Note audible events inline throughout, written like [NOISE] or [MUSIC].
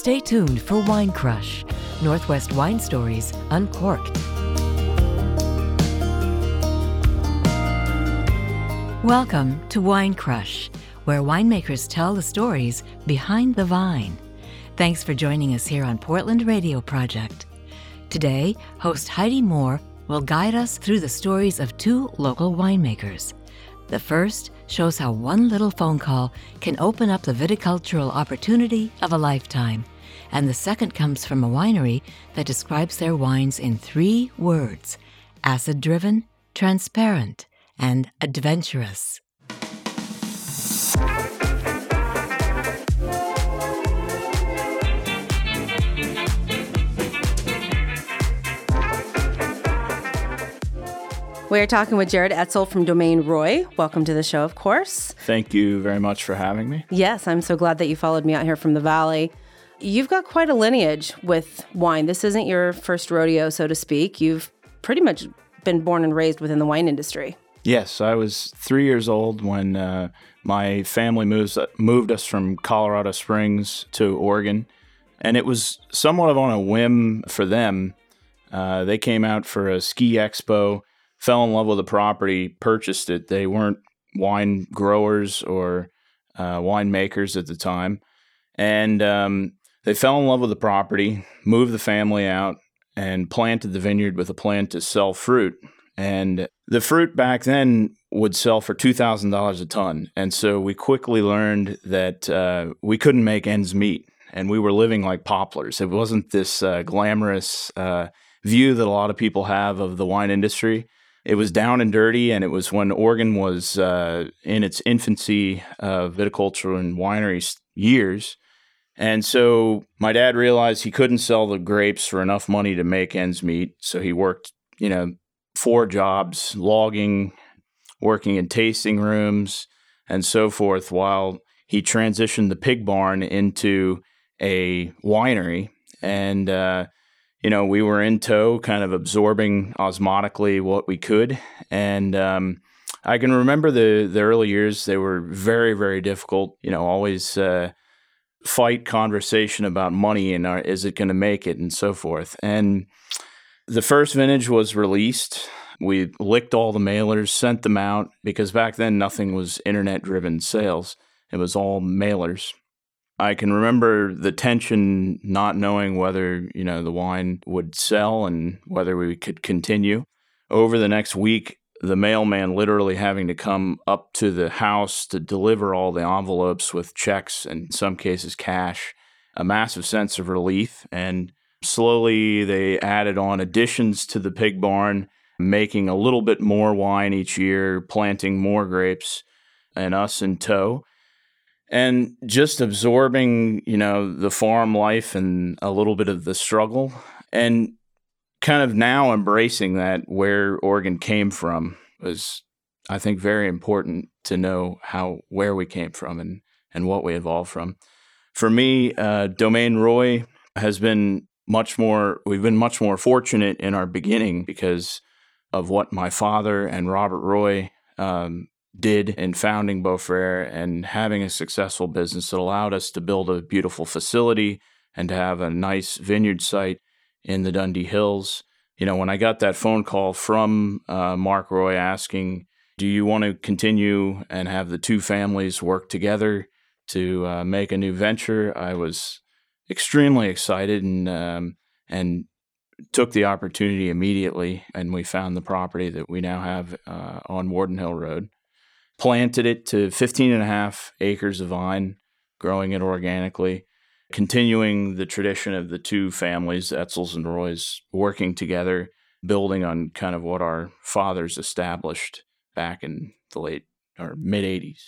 Stay tuned for Wine Crush, Northwest Wine Stories Uncorked. Welcome to Wine Crush, where winemakers tell the stories behind the vine. Thanks for joining us here on Portland Radio Project. Today, host Heidi Moore will guide us through the stories of two local winemakers. The first shows how one little phone call can open up the viticultural opportunity of a lifetime. And the second comes from a winery that describes their wines in three words acid driven, transparent, and adventurous. We're talking with Jared Etzel from Domaine Roy. Welcome to the show, of course. Thank you very much for having me. Yes, I'm so glad that you followed me out here from the Valley. You've got quite a lineage with wine. This isn't your first rodeo, so to speak. You've pretty much been born and raised within the wine industry. Yes, I was three years old when uh, my family moves, moved us from Colorado Springs to Oregon. And it was somewhat of on a whim for them. Uh, they came out for a ski expo fell in love with the property, purchased it. They weren't wine growers or uh, winemakers at the time. And um, they fell in love with the property, moved the family out, and planted the vineyard with a plan to sell fruit. And the fruit back then would sell for $2,000 a ton. And so we quickly learned that uh, we couldn't make ends meet. And we were living like poplars. It wasn't this uh, glamorous uh, view that a lot of people have of the wine industry it was down and dirty, and it was when Oregon was uh, in its infancy of viticulture and winery years. And so my dad realized he couldn't sell the grapes for enough money to make ends meet. So he worked, you know, four jobs logging, working in tasting rooms, and so forth, while he transitioned the pig barn into a winery. And uh, you know, we were in tow, kind of absorbing osmotically what we could. And um, I can remember the, the early years, they were very, very difficult. You know, always uh, fight conversation about money and uh, is it going to make it and so forth. And the first vintage was released. We licked all the mailers, sent them out because back then nothing was internet driven sales, it was all mailers. I can remember the tension, not knowing whether you know the wine would sell and whether we could continue. Over the next week, the mailman literally having to come up to the house to deliver all the envelopes with checks and in some cases cash. A massive sense of relief, and slowly they added on additions to the pig barn, making a little bit more wine each year, planting more grapes, and us in tow and just absorbing, you know, the farm life and a little bit of the struggle and kind of now embracing that where Oregon came from was I think very important to know how where we came from and and what we evolved from. For me, uh, Domaine Roy has been much more. We've been much more fortunate in our beginning because of what my father and Robert Roy um, did in founding Beaux Frères and having a successful business that allowed us to build a beautiful facility and to have a nice vineyard site in the Dundee Hills. You know, when I got that phone call from uh, Mark Roy asking, Do you want to continue and have the two families work together to uh, make a new venture? I was extremely excited and, um, and took the opportunity immediately. And we found the property that we now have uh, on Worden Hill Road planted it to 15 and a half acres of vine, growing it organically, continuing the tradition of the two families, Etzels and Roys, working together, building on kind of what our fathers established back in the late or mid 80s.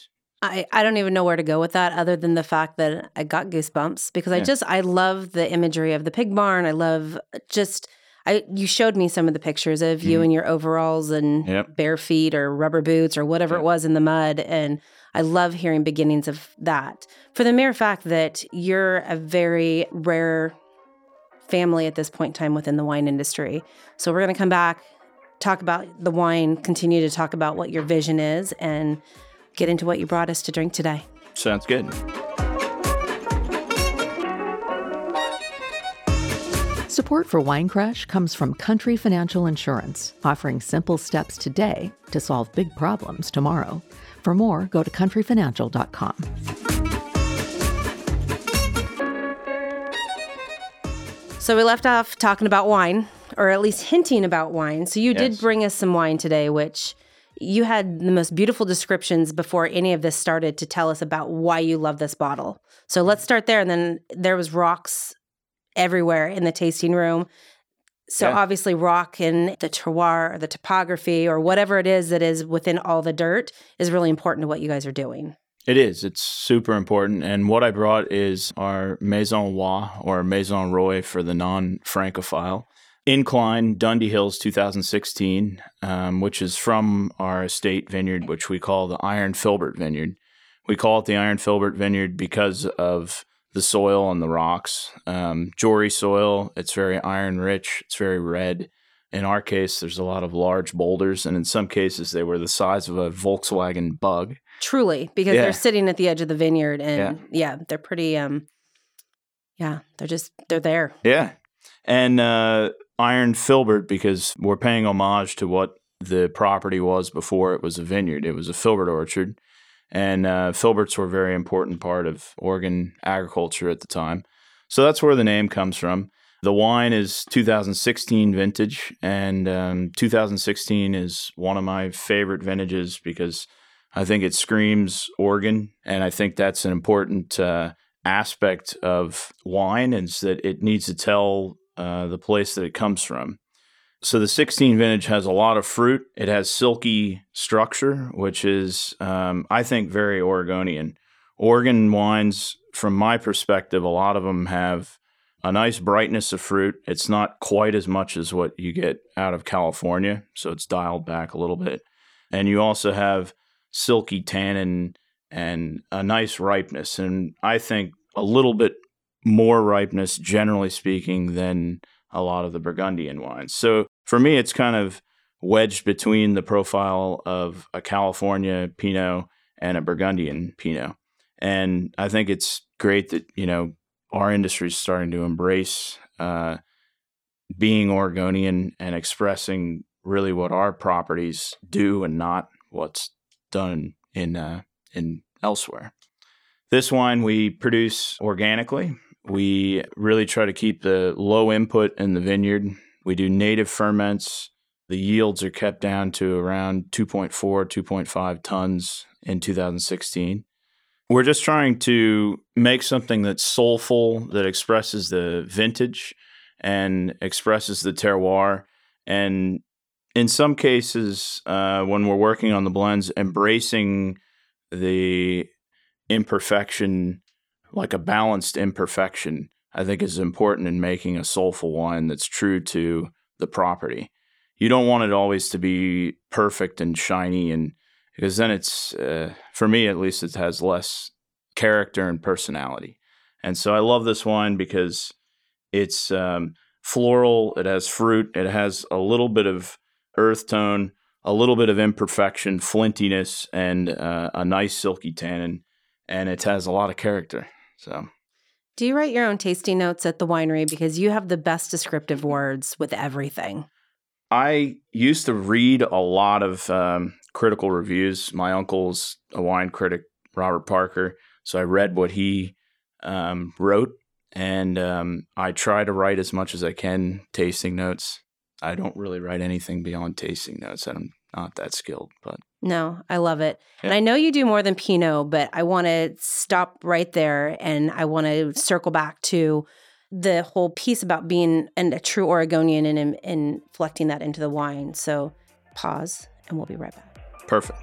I, I don't even know where to go with that other than the fact that I got goosebumps because I just I love the imagery of the pig barn. I love just I you showed me some of the pictures of you mm. in your overalls and yep. bare feet or rubber boots or whatever yep. it was in the mud and I love hearing beginnings of that. For the mere fact that you're a very rare family at this point in time within the wine industry. So we're going to come back, talk about the wine, continue to talk about what your vision is and get into what you brought us to drink today. Sounds good. Support for Wine Crush comes from Country Financial Insurance, offering simple steps today to solve big problems tomorrow. For more, go to countryfinancial.com. So we left off talking about wine, or at least hinting about wine. So you did bring us some wine today, which you had the most beautiful descriptions before any of this started to tell us about why you love this bottle. So let's start there. And then there was rocks everywhere in the tasting room. So Yeah. obviously rock and the terroir or the topography or whatever it is that is within all the dirt is really important to what you guys are doing. It is. It's super important. And what I brought is our Maison Roi or Maison Roy for the non Francophile. Incline, Dundee Hills 2016, um, which is from our estate vineyard, which we call the Iron Filbert Vineyard. We call it the Iron Filbert Vineyard because of the soil and the rocks. Um, Jory soil, it's very iron rich, it's very red. In our case, there's a lot of large boulders, and in some cases, they were the size of a Volkswagen bug. Truly, because Yeah. they're sitting at the edge of the vineyard and yeah, they're pretty um yeah, they're just they're there. Yeah. And uh, Iron Filbert, because we're paying homage to what the property was before it was a vineyard. It was a filbert orchard. And uh, filberts were a very important part of Oregon agriculture at the time. So that's where the name comes from. The wine is 2016 vintage, and um, 2016 is one of my favorite vintages because I think it screams Oregon, and I think that's an important uh, aspect of wine is that it needs to tell uh, the place that it comes from. So the 16 vintage has a lot of fruit. It has silky structure, which is, um, I think, very Oregonian. Oregon wines, from my perspective, a lot of them have a nice brightness of fruit. It's not quite as much as what you get out of California, so it's dialed back a little bit. And you also have silky tannin and a nice ripeness. And I think a little bit more ripeness, generally speaking, than a lot of the Burgundian wines. So for me, it's kind of wedged between the profile of a California Pinot and a Burgundian Pinot. And I think it's great that, you know, our industry is starting to embrace uh, being Oregonian and expressing really what our properties do and not what's done in uh, in elsewhere. This wine we produce organically. We really try to keep the low input in the vineyard. We do native ferments. The yields are kept down to around 2.4, 2.5 tons in 2016. We're just trying to make something that's soulful, that expresses the vintage and expresses the terroir. And in some cases, uh, when we're working on the blends, embracing the imperfection, like a balanced imperfection, I think is important in making a soulful wine that's true to the property. You don't want it always to be perfect and shiny, and because then it's, uh, for me at least, it has less character and personality. And so I love this wine because it's um, floral, it has fruit, it has a little bit of earth tone, a little bit of imperfection, flintiness, and uh, a nice silky tannin, and it has a lot of character. So Do you write your own tasting notes at the winery because you have the best descriptive words with everything? I used to read a lot of um, critical reviews. My uncle's a wine critic, Robert Parker, so I read what he um, wrote, and um, I try to write as much as I can tasting notes. I don't really write anything beyond tasting notes. I'm not that skilled, but No, I love it. And I know you do more than Pinot, but I want to stop right there and I want to circle back to the whole piece about being an, a true Oregonian and, and inflecting that into the wine. So pause and we'll be right back. perfect.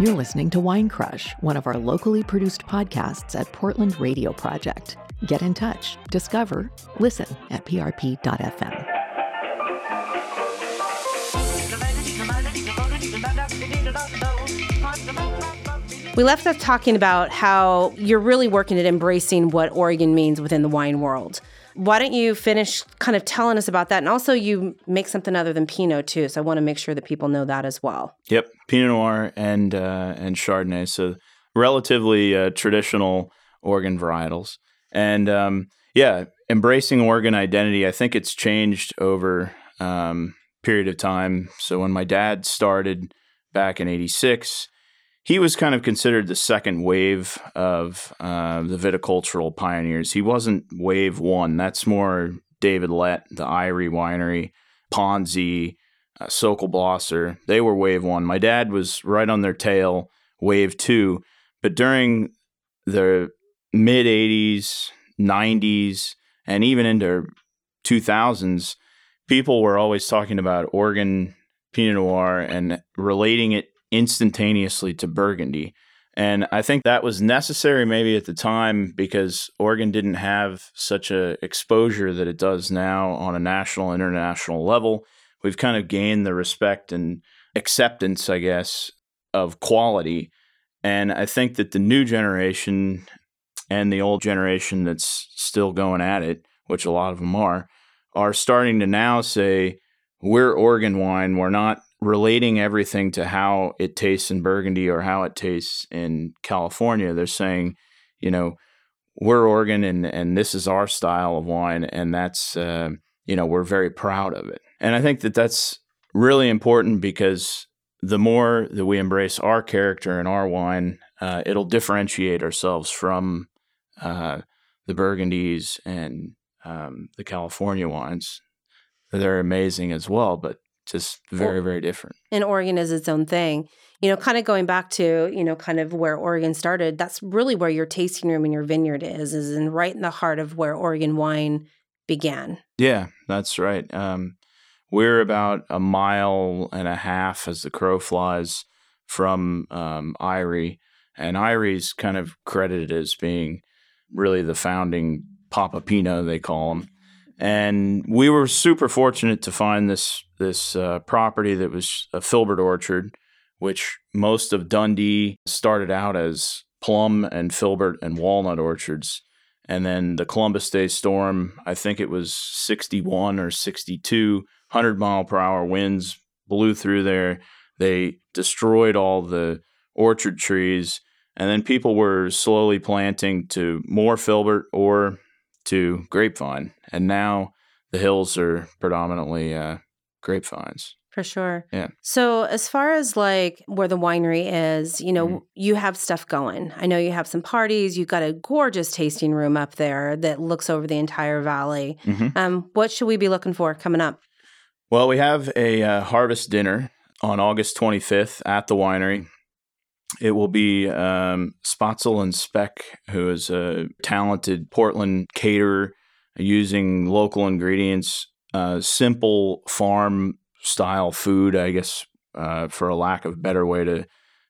You're listening to Wine Crush, one of our locally produced podcasts at Portland Radio Project. Get in touch, discover, listen at prp.fm. We left off talking about how you're really working at embracing what Oregon means within the wine world. Why don't you finish kind of telling us about that? And also, you make something other than Pinot too. So I want to make sure that people know that as well. Yep, Pinot Noir and uh, and Chardonnay. So relatively uh, traditional Oregon varietals. And um, yeah, embracing Oregon identity, I think it's changed over um, period of time. So when my dad started back in '86, he was kind of considered the second wave of uh, the viticultural pioneers. He wasn't wave one. That's more David Lett, the Eyrie Winery, Ponzi, uh, Sokol Blosser. They were wave one. My dad was right on their tail, wave two. But during the mid 80s, 90s, and even into 2000s, people were always talking about Oregon Pinot Noir and relating it instantaneously to Burgundy. And I think that was necessary maybe at the time because Oregon didn't have such a exposure that it does now on a national international level. We've kind of gained the respect and acceptance, I guess, of quality. And I think that the new generation and the old generation that's still going at it, which a lot of them are, are starting to now say, we're Oregon wine. We're not relating everything to how it tastes in Burgundy or how it tastes in California. They're saying, you know, we're Oregon and and this is our style of wine, and that's uh, you know we're very proud of it. And I think that that's really important because the more that we embrace our character and our wine, uh, it'll differentiate ourselves from uh, the Burgundies and um, the California wines. They're amazing as well, but just very very different. And oregon is its own thing. You know kind of going back to you know kind of where oregon started that's really where your tasting room and your vineyard is is in right in the heart of where oregon wine began. Yeah that's right. Um, we're about a mile and a half as the crow flies from um, Eyrie, and Eyrie's kind of credited as being really the founding Papa Pinot, they call him. And we were super fortunate to find this this uh, property that was a filbert orchard, which most of Dundee started out as plum and filbert and walnut orchards. And then the Columbus Day storm, I think it was 61 or 62, 100 mile per hour winds blew through there. They destroyed all the orchard trees. And then people were slowly planting to more filbert or to grapevine. And now the hills are predominantly uh, grapevines. For sure. Yeah. So, as far as like where the winery is, you know, mm-hmm. you have stuff going. I know you have some parties. You've got a gorgeous tasting room up there that looks over the entire valley. Mm-hmm. Um, what should we be looking for coming up? Well, we have a uh, harvest dinner on August 25th at the winery. It will be um, Spotzel and Speck, who is a talented Portland caterer using local ingredients uh, simple farm style food, I guess, uh, for a lack of a better way to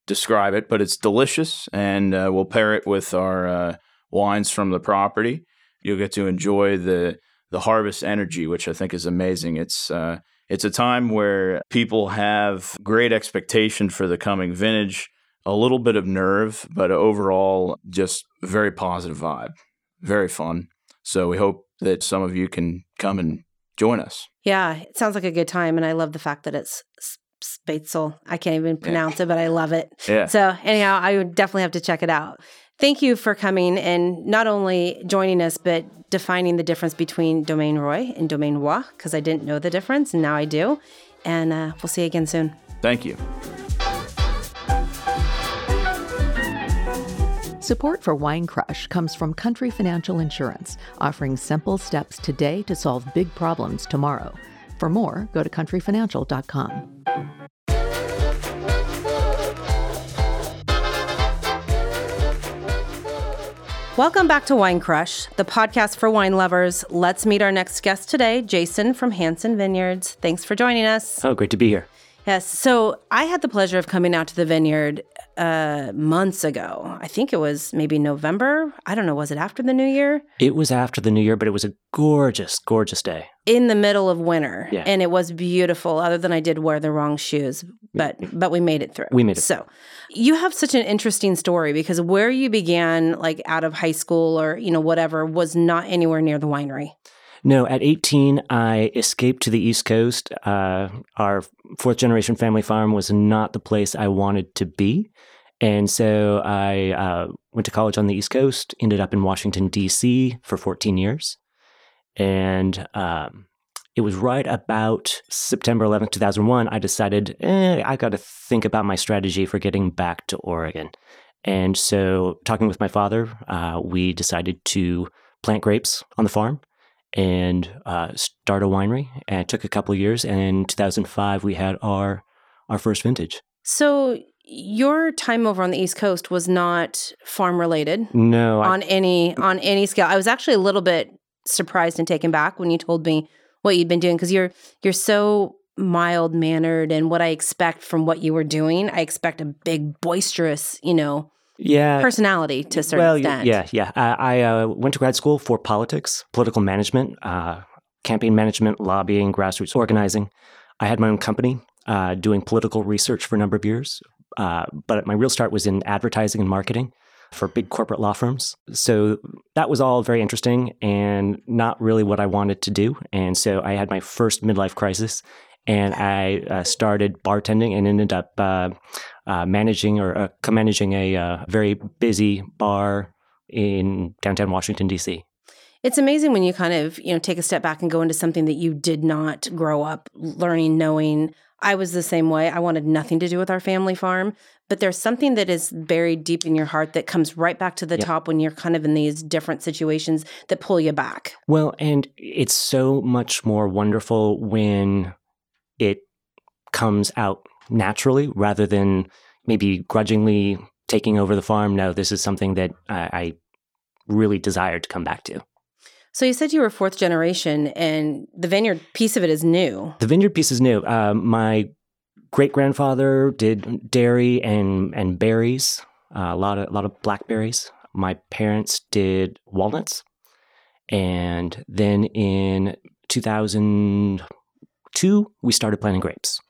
describe it. But it's delicious, and uh, we'll pair it with our uh, wines from the property. You'll get to enjoy the the harvest energy, which I think is amazing. It's uh, it's a time where people have great expectation for the coming vintage, a little bit of nerve, but overall just very positive vibe, very fun. So we hope that some of you can come and join us. Yeah, it sounds like a good time. And I love the fact that it's Spatzel. I can't even pronounce yeah. it, but I love it. Yeah. So, anyhow, I would definitely have to check it out. Thank you for coming and not only joining us, but defining the difference between Domaine Roy and Domaine Roy, because I didn't know the difference, and now I do. And uh, we'll see you again soon. Thank you. Support for Wine Crush comes from Country Financial Insurance, offering simple steps today to solve big problems tomorrow. For more, go to countryfinancial.com. Welcome back to Wine Crush, the podcast for wine lovers. Let's meet our next guest today, Jason from Hanson Vineyards. Thanks for joining us. Oh, great to be here. Yes. So I had the pleasure of coming out to the vineyard uh, months ago. I think it was maybe November. I don't know. Was it after the new year? It was after the new year, but it was a gorgeous, gorgeous day. In the middle of winter. Yeah. And it was beautiful, other than I did wear the wrong shoes. But but we made it through. We made it. So you have such an interesting story because where you began, like out of high school or, you know, whatever, was not anywhere near the winery. No, at 18, I escaped to the East Coast. Uh, our fourth generation family farm was not the place I wanted to be. And so I uh, went to college on the East Coast, ended up in Washington, D.C. for 14 years. And um, it was right about September 11th, 2001, I decided, eh, I got to think about my strategy for getting back to Oregon. And so, talking with my father, uh, we decided to plant grapes on the farm and uh, start a winery. And it took a couple of years. And in 2005, we had our our first vintage. So your time over on the East Coast was not farm related. No, on I, any on any scale. I was actually a little bit surprised and taken back when you told me what you'd been doing because you're you're so mild mannered and what I expect from what you were doing. I expect a big boisterous, you know, yeah personality to a certain well, extent. Yeah, yeah. I, I uh, went to grad school for politics, political management, uh, campaign management, lobbying, grassroots organizing. I had my own company uh, doing political research for a number of years, uh, but my real start was in advertising and marketing for big corporate law firms. So that was all very interesting and not really what I wanted to do. And so I had my first midlife crisis and I uh, started bartending and ended up uh, uh, managing or uh, co-managing a uh, very busy bar in downtown Washington D.C. It's amazing when you kind of you know take a step back and go into something that you did not grow up learning, knowing. I was the same way. I wanted nothing to do with our family farm, but there's something that is buried deep in your heart that comes right back to the yep. top when you're kind of in these different situations that pull you back. Well, and it's so much more wonderful when it comes out naturally rather than maybe grudgingly taking over the farm. No, this is something that I, I really desired to come back to. So you said you were fourth generation, and the vineyard piece of it is new. The vineyard piece is new. Uh, my great grandfather did dairy and and berries, uh, a lot of a lot of blackberries. My parents did walnuts, and then in 2002 we started planting grapes.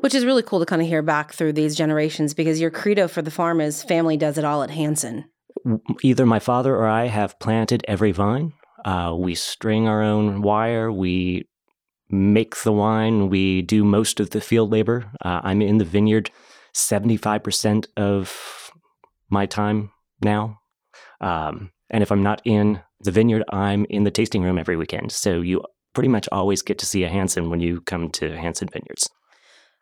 Which is really cool to kind of hear back through these generations because your credo for the farm is family does it all at Hanson. Either my father or I have planted every vine. Uh, we string our own wire. We make the wine. We do most of the field labor. Uh, I'm in the vineyard 75% of my time now. Um, and if I'm not in the vineyard, I'm in the tasting room every weekend. So you pretty much always get to see a Hanson when you come to Hanson Vineyards.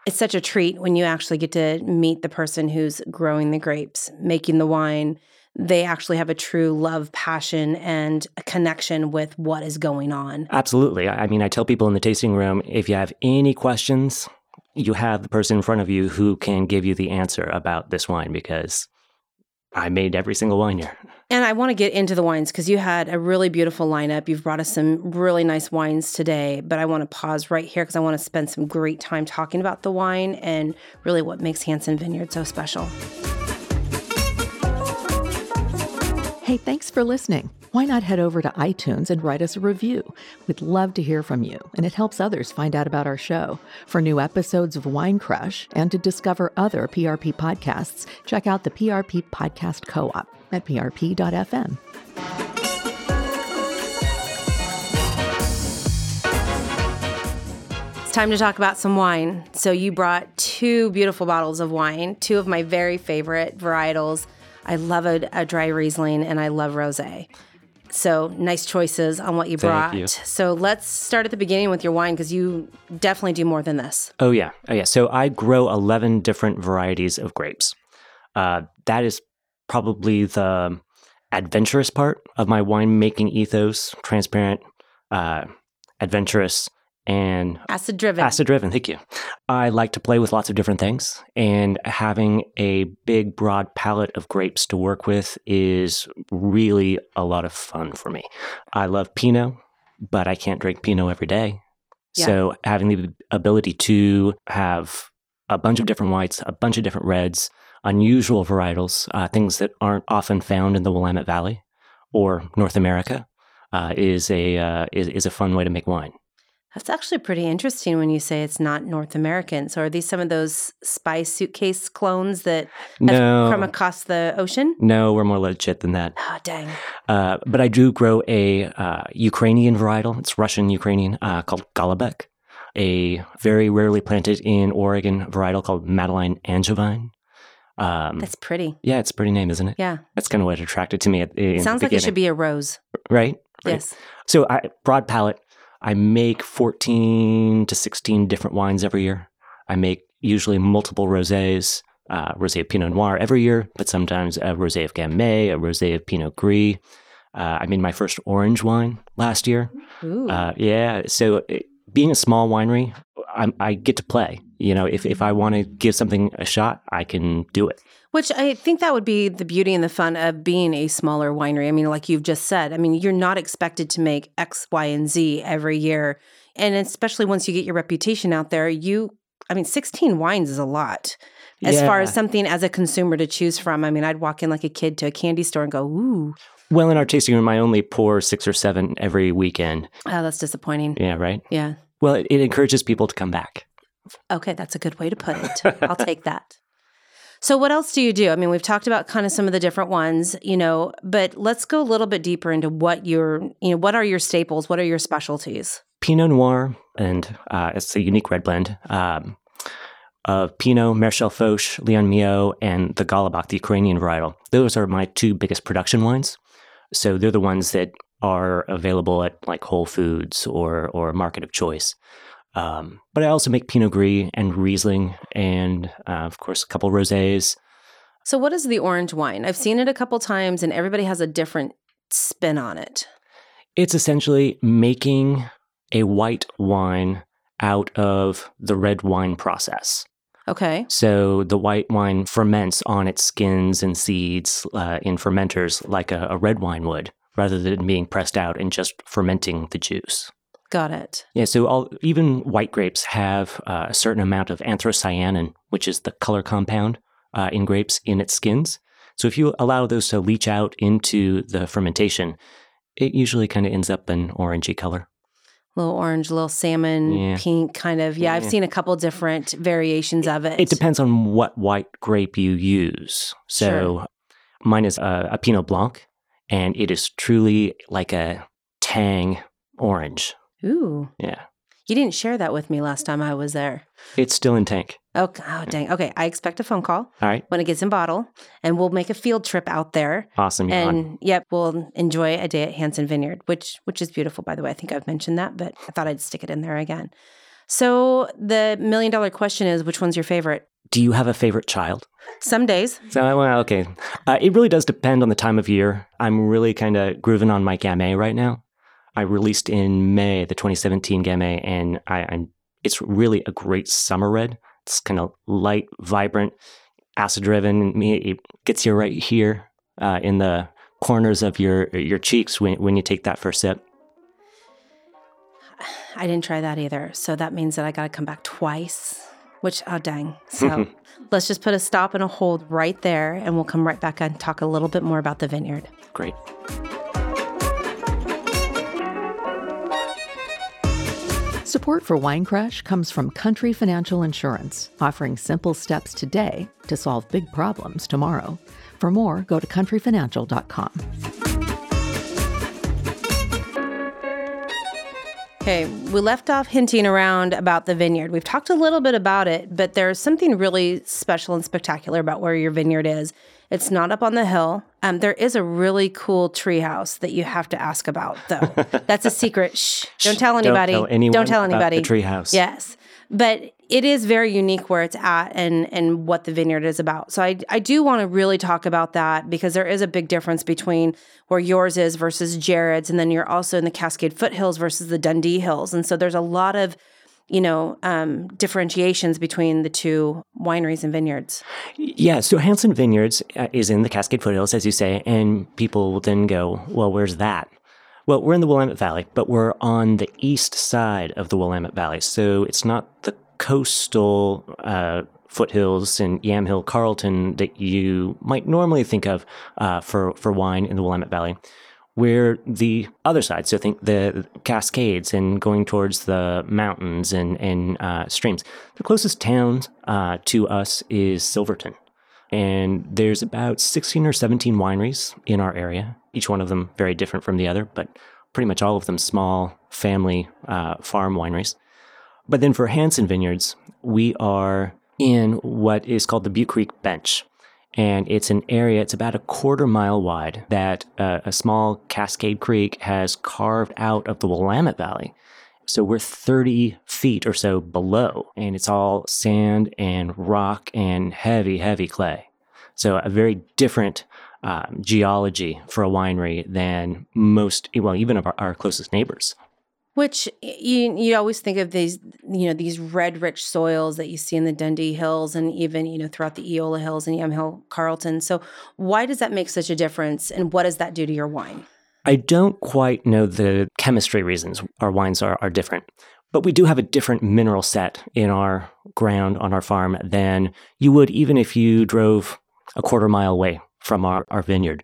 It's such a treat when you actually get to meet the person who's growing the grapes, making the wine, they actually have a true love, passion, and a connection with what is going on. Absolutely. I mean, I tell people in the tasting room if you have any questions, you have the person in front of you who can give you the answer about this wine because I made every single wine here. And I want to get into the wines because you had a really beautiful lineup. You've brought us some really nice wines today, but I want to pause right here because I want to spend some great time talking about the wine and really what makes Hanson Vineyard so special. Hey, thanks for listening. Why not head over to iTunes and write us a review? We'd love to hear from you, and it helps others find out about our show. For new episodes of Wine Crush and to discover other PRP podcasts, check out the PRP Podcast Co op at prp.fm. It's time to talk about some wine. So, you brought two beautiful bottles of wine, two of my very favorite varietals I love a, a dry Riesling and I love rosé. So nice choices on what you brought. You. So let's start at the beginning with your wine because you definitely do more than this. Oh yeah, oh yeah. So I grow eleven different varieties of grapes. Uh, that is probably the adventurous part of my winemaking ethos. Transparent, uh, adventurous, and acid driven. Acid driven, thank you. I like to play with lots of different things, and having a big, broad palette of grapes to work with is really a lot of fun for me. I love Pinot, but I can't drink Pinot every day. Yeah. So having the ability to have a bunch of different whites, a bunch of different reds, unusual varietals, uh, things that aren't often found in the Willamette Valley or North America, uh, is a uh, is, is a fun way to make wine. That's actually pretty interesting when you say it's not North American. So are these some of those spy suitcase clones that no. come across the ocean? No, we're more legit than that. Oh, dang. Uh, but I do grow a uh, Ukrainian varietal. It's Russian Ukrainian uh, called Golubok. A very rarely planted in Oregon varietal called Madeleine Angevine. Um, That's pretty. yeah, it's a pretty name, isn't it? Yeah. That's kind of what attracted to me. At, in the Sounds like it should be a rose. right. Right. Yes. So, I, broad palette. I make 14 to 16 different wines every year. I make usually multiple rosés, uh, rosé of Pinot Noir every year, but sometimes a rosé of Gamay, a rosé of Pinot Gris. Uh, I made my first orange wine last year. Uh, yeah. So, it, being a small winery, I'm, I get to play. You know, if, if I want to give something a shot, I can do it. Which I think that would be the beauty and the fun of being a smaller winery. I mean, like you've just said, I mean, you're not expected to make X, Y, and Z every year. And especially once you get your reputation out there, you, I mean, 16 wines is a lot. As far as something as a consumer to choose from, I mean, I'd walk in like a kid to a candy store and go, ooh, Well, in our tasting room, I only pour six or seven every weekend. oh, that's disappointing. Yeah, right. Yeah. Well, it, it encourages people to come back. Okay, that's a good way to put it. [LAUGHS] I'll take that. So, what else do you do? I mean, we've talked about kind of some of the different ones, you know, but let's go a little bit deeper into what your, you know, what are your staples? What are your specialties? Pinot Noir, and uh, it's a unique red blend um, of Pinot, Marechal Foch, Léon Millot, and the Golubok, the Ukrainian varietal. Those are my two biggest production wines. So they're the ones that are available at like Whole Foods or or Market of Choice. Um, but I also make Pinot Gris and Riesling, and uh, of course a couple rosés. So, what is the orange wine? I've seen it a couple times and everybody has a different spin on it. It's essentially making a white wine out of the red wine process. Okay. So the white wine ferments on its skins and seeds uh, in fermenters like a, a red wine would, rather than being pressed out and just fermenting the juice. Got it. Yeah, so all, even white grapes have uh, a certain amount of anthocyanin, which is the color compound uh, in grapes in its skins. So if you allow those to leach out into the fermentation, it usually kind of ends up an orangey color. little orange, little salmon, Yeah. pink kind of. Yeah, I've seen a couple different variations of it. It depends on what white grape you use. So Sure. mine is a, a Pinot Blanc, and it is truly like a tang orange. Ooh. Yeah, You didn't share that with me last time I was there. it's still in tank. Okay. Oh, dang. Okay. I expect a phone call All right, when it gets in bottle, and we'll make a field trip out there. awesome. You're on. And yep, we'll enjoy a day at Hanson Vineyard, which which is beautiful, by the way. I think I've mentioned that, but I thought I'd stick it in there again. So the million dollar question is, which one's your favorite? Do you have a favorite child? Some days, So, well, okay. Uh, it really does depend on the time of year. I'm really kind of grooving on my Gamay right now. I released in May the 2017 Gamay, and I, I'm it's really a great summer red. It's kind of light, vibrant, acid driven. It gets you right here uh, in the corners of your your cheeks when when you take that first sip. I didn't try that either. So that means that I got to come back twice, which, oh, dang. So [LAUGHS] let's just put a stop and a hold right there, and we'll come right back and talk a little bit more about the vineyard. Great. Support for Wine Crush comes from Country Financial Insurance, offering simple steps today to solve big problems tomorrow. For more, go to countryfinancial.com. Okay, we left off hinting around about the vineyard. We've talked a little bit about it, but there's something really special and spectacular about where your vineyard is. It's not up on the hill. Um, there is a really cool treehouse that you have to ask about, though. [LAUGHS] That's a secret. Shh! Don't tell anybody. Don't tell anyone Don't tell about anybody. the treehouse. Yes, but it is very unique where it's at and and what the vineyard is about. So I I do want to really talk about that because there is a big difference between where yours is versus Jared's, and then you're also in the Cascade Foothills versus the Dundee Hills, and so there's a lot of you know um, differentiations between the two wineries and vineyards. Yeah, so Hanson Vineyards uh, is in the Cascade Foothills, as you say, and people will then go, well, where's that? Well, we're in the Willamette Valley, but we're on the east side of the Willamette Valley. So it's not the coastal uh, foothills in Yamhill, Carlton that you might normally think of uh, for, for wine in the Willamette Valley. We're the other side. So think the Cascades and going towards the mountains and, and uh, streams. The closest town uh, to us is Silverton. And there's about 16 or 17 wineries in our area, each one of them very different from the other, but pretty much all of them small family uh, farm wineries. But then for Hanson Vineyards, we are in what is called the Butte Creek Bench. And it's an area, it's about a quarter mile wide that uh, a small Cascade Creek has carved out of the Willamette Valley. So we're 30 feet or so below, and it's all sand and rock and heavy, heavy clay. So a very different um, geology for a winery than most, well, even of our, our closest neighbors. Which you you always think of these you know these red rich soils that you see in the Dundee Hills and even you know throughout the Eola Hills and Yamhill Carlton. So why does that make such a difference, and what does that do to your wine? I don't quite know the chemistry reasons our wines are, are different, but we do have a different mineral set in our ground on our farm than you would even if you drove a quarter mile away from our, our vineyard.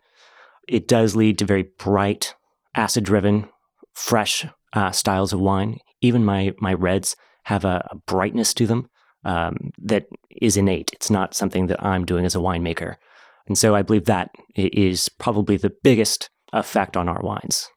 It does lead to very bright, acid driven, fresh uh, styles of wine. Even my, my reds have a, a brightness to them um, that is innate. It's not something that I'm doing as a winemaker. And so I believe that is probably the biggest effect on our wines.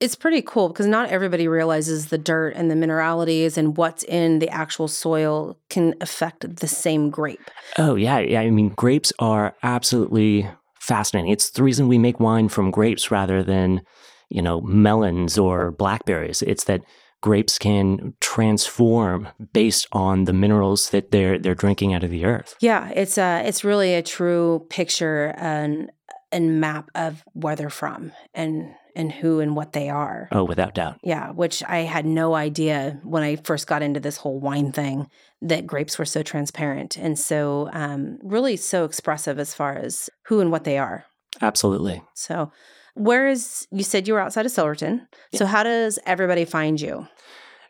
It's pretty cool because not everybody realizes the dirt and the mineralities and what's in the actual soil can affect the same grape. Oh, yeah. Yeah. I mean, grapes are absolutely fascinating. It's the reason we make wine from grapes rather than, you know, melons or blackberries. It's that grapes can transform based on the minerals that they're they're drinking out of the earth. Yeah, it's a it's really a true picture and and map of where they're from and and who and what they are. Oh, without doubt. Yeah, which I had no idea when I first got into this whole wine thing that grapes were so transparent and so um, really so expressive as far as who and what they are. Absolutely. So, where is you said you were outside of Silverton? Yeah. So, how does everybody find you?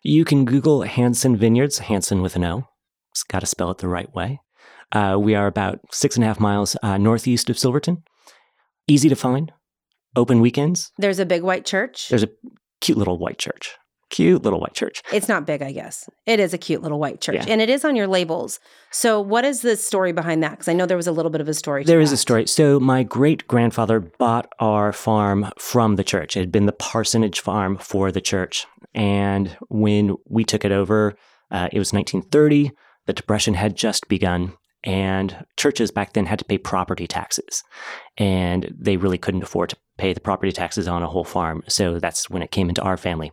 You can Google Hanson Vineyards, Hanson with an O. Just got to spell it the right way. Uh, we are about six and a half miles uh, northeast of Silverton. Easy to find open weekends. There's a big white church. There's a cute little white church. Cute little white church. It's not big, I guess. It is a cute little white church. Yeah. And it is on your labels. So, what is the story behind that? Because I know there was a little bit of a story. There that. is a story. So, my great grandfather bought our farm from the church. It had been the parsonage farm for the church. And when we took it over, uh, it was 1930. The Depression had just begun and churches back then had to pay property taxes and they really couldn't afford to pay the property taxes on a whole farm. So that's when it came into our family.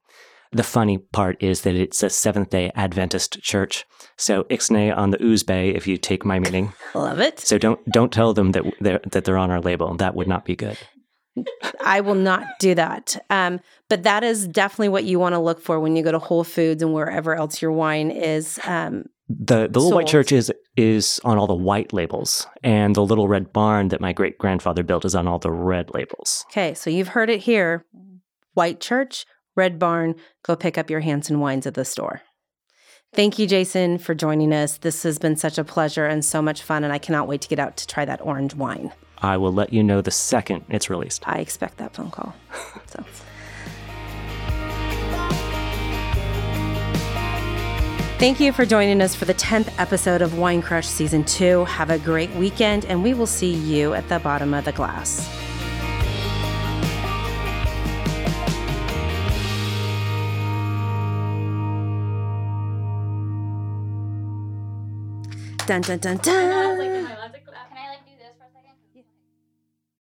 The funny part is that it's a Seventh day Adventist church. So Ixnay on the Ooze Bay, if you take my meaning. [LAUGHS] Love it. So don't don't tell them that they're, that they're on our label. That would not be good. I will not do that. Um, but that is definitely what you want to look for when you go to Whole Foods and wherever else your wine is. Um, the the little white church is is on all the white labels, and the little red barn that my great grandfather built is on all the red labels. Okay, so you've heard it here: white church, red barn. Go pick up your Hanson wines at the store. Thank you, Jason, for joining us. This has been such a pleasure and so much fun, and I cannot wait to get out to try that orange wine. I will let you know the second it's released. I expect that phone call. [LAUGHS] so. Thank you for joining us for the 10th episode of Wine Crush Season 2. Have a great weekend, and we will see you at the bottom of the glass. Dun dun dun dun.